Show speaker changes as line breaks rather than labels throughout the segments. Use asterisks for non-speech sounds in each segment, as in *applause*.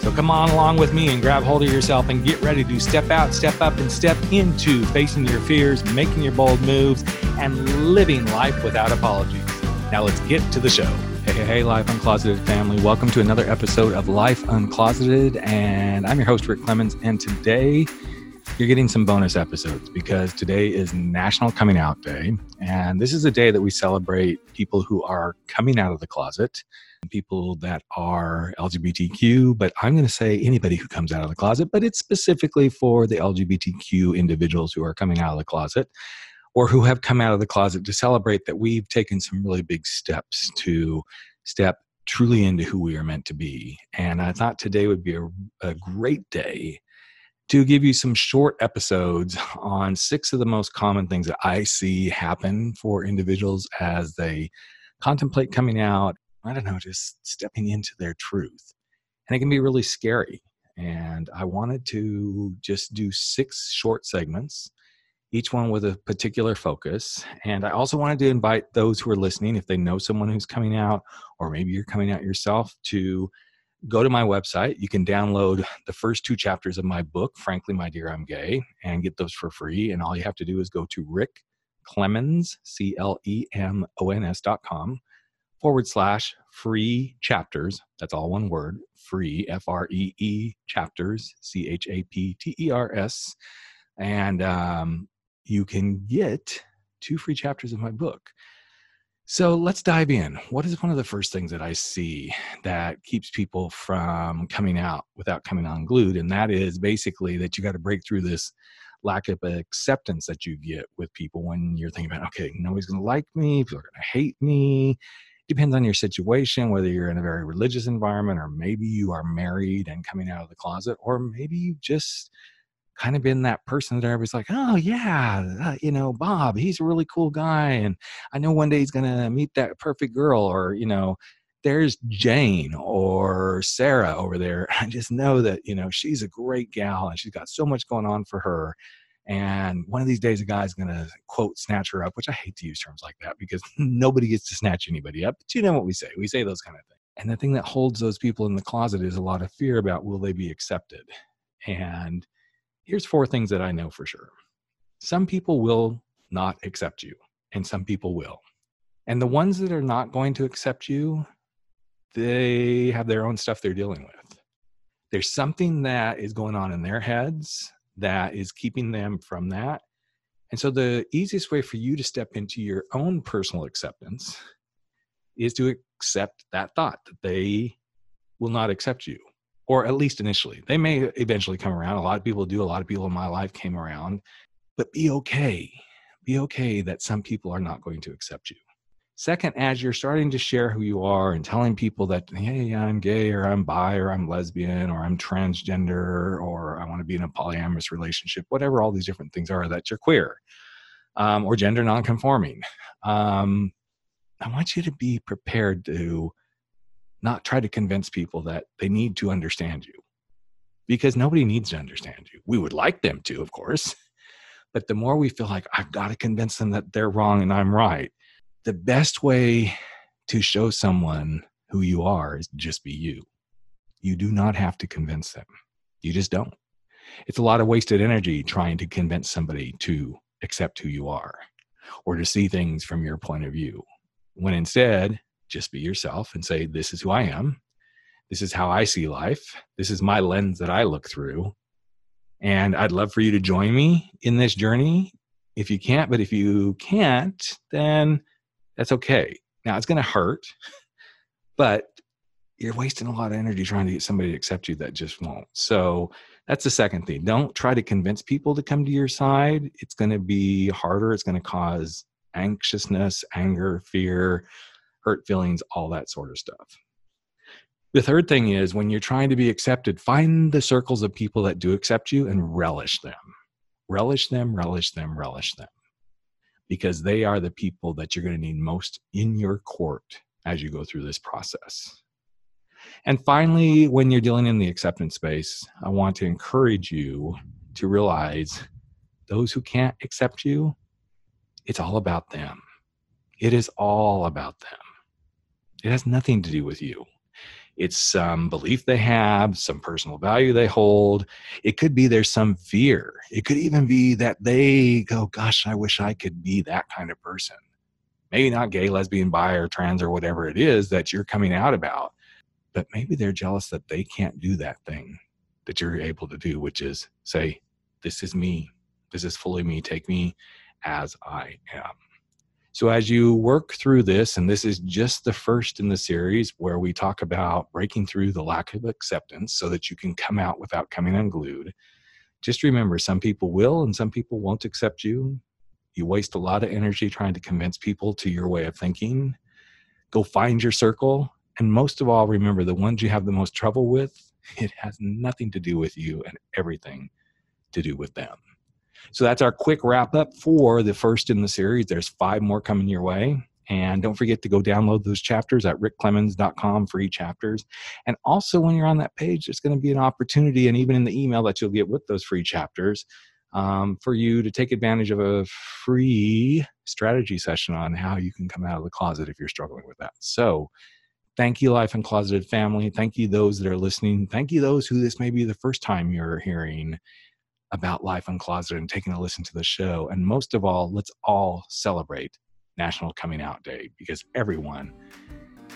So come on along with me and grab hold of yourself and get ready to step out, step up, and step into facing your fears, making your bold moves, and living life without apologies. Now let's get to the show. Hey, hey, hey, Life Uncloseted family. Welcome to another episode of Life Uncloseted. And I'm your host, Rick Clemons. And today you're getting some bonus episodes because today is National Coming Out Day. And this is a day that we celebrate people who are coming out of the closet people that are LGBTQ, but I'm going to say anybody who comes out of the closet, but it's specifically for the LGBTQ individuals who are coming out of the closet or who have come out of the closet to celebrate that we've taken some really big steps to step truly into who we are meant to be. And I thought today would be a, a great day to give you some short episodes on six of the most common things that I see happen for individuals as they contemplate coming out I don't know, just stepping into their truth. And it can be really scary. And I wanted to just do six short segments, each one with a particular focus. And I also wanted to invite those who are listening, if they know someone who's coming out, or maybe you're coming out yourself, to go to my website. You can download the first two chapters of my book, Frankly, My Dear, I'm Gay, and get those for free. And all you have to do is go to Rick Clemons, C L E M O N S dot com forward slash free chapters. That's all one word free, F R E E chapters, C H A P T E R S. And um, you can get two free chapters of my book. So let's dive in. What is one of the first things that I see that keeps people from coming out without coming unglued? And that is basically that you got to break through this lack of acceptance that you get with people when you're thinking about, okay, nobody's going to like me, people are going to hate me depends on your situation, whether you're in a very religious environment or maybe you are married and coming out of the closet, or maybe you've just kind of been that person that everybody's like, oh, yeah, uh, you know, Bob, he's a really cool guy. And I know one day he's to meet that perfect girl, or, you know, there's Jane or Sarah over there. *laughs* I just know that, you know, she's a great gal and she's got so much going on for her. And one of these days, a guy's to quote, snatch her up, which I hate to use terms like that because *laughs* nobody gets to snatch anybody up. But you know what we say. We say those kind of things. And the thing that holds those people in the closet is a lot of fear about will they be accepted? And here's four things that I know for sure some people will not accept you, and some people will. And the ones that are not going to accept you, they have their own stuff they're dealing with. There's something that is going on in their heads that is keeping them from that. And so the easiest way for you to step into your own personal acceptance is to accept that thought that they will not accept you, or at least initially. They may eventually come around. A lot of people do. A lot of people in my life came around, but be okay. Be okay that some people are not going to accept you. Second, as you're starting to share who you are and telling people that, hey, I'm gay or I'm bi or I'm lesbian or I'm transgender or I want to be in a polyamorous relationship, whatever all these different things are, that you're queer um, or gender nonconforming, um, I want you to be prepared to not try to convince people that they need to understand you because nobody needs to understand you. We would like them to, of course. *laughs* But the more we feel like I've got to convince them that they're wrong and I'm right, the best way to show someone who you are is just be you. You do not have to convince them. You just don't. It's a lot of wasted energy trying to convince somebody to accept who you are or to see things from your point of view. When instead, just be yourself and say, This is who I am. This is how I see life. This is my lens that I look through. And I'd love for you to join me in this journey. If you can't, but if you can't, then that's okay. Now it's going to hurt, but you're wasting a lot of energy trying to get somebody to accept you that just won't. So that's the second thing. Don't try to convince people to come to your side. It's going to be harder. It's going to cause anxiousness, anger, fear, hurt feelings, all that sort of stuff. The third thing is when you're trying to be accepted, find the circles of people that do accept you and relish them. relish them, relish them, relish them, because they are the people that you're going to need most in your court as you go through this process. And finally, when you're dealing in the acceptance space, I want to encourage you to realize those who can't accept you, it's all about them. It is all about them. It has nothing to do with you. It's some belief they have, some personal value they hold. It could be there's some fear. It could even be that they go, Gosh, I wish I could be that kind of person. Maybe not gay, lesbian, bi, or trans, or whatever it is that you're coming out about, but maybe they're jealous that they can't do that thing that you're able to do, which is say, This is me. This is fully me. Take me as I am. So, as you work through this, and this is just the first in the series where we talk about breaking through the lack of acceptance so that you can come out without coming unglued, just remember some people will and some people won't accept you. You waste a lot of energy trying to convince people to your way of thinking. Go find your circle. And most of all, remember the ones you have the most trouble with, *laughs* it has nothing to do with you and everything to do with them. So that's our quick wrap up for the first in the series. There's five more coming your way. And don't forget to go download those chapters at rickclemons.com, free chapters. And also, when you're on that page, there's going to be an opportunity, and even in the email that you'll get with those free chapters, um, for you to take advantage of a free strategy session on how you can come out of the closet if you're struggling with that. So, thank you, Life and Uncloseted family. Thank you, those that are listening. Thank you, those who this may be the first time you're hearing about Life Uncloseted and taking a listen to the show. And most of all, let's all celebrate National Coming Out Day because everyone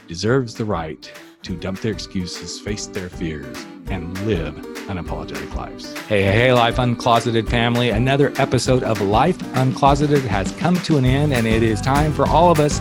deserves the right to dump their excuses, face their fears, and live unapologetic lives. Hey, hey, hey, Life Uncloseted family. Another episode of Life Uncloseted has come to an end, and it is time for all of us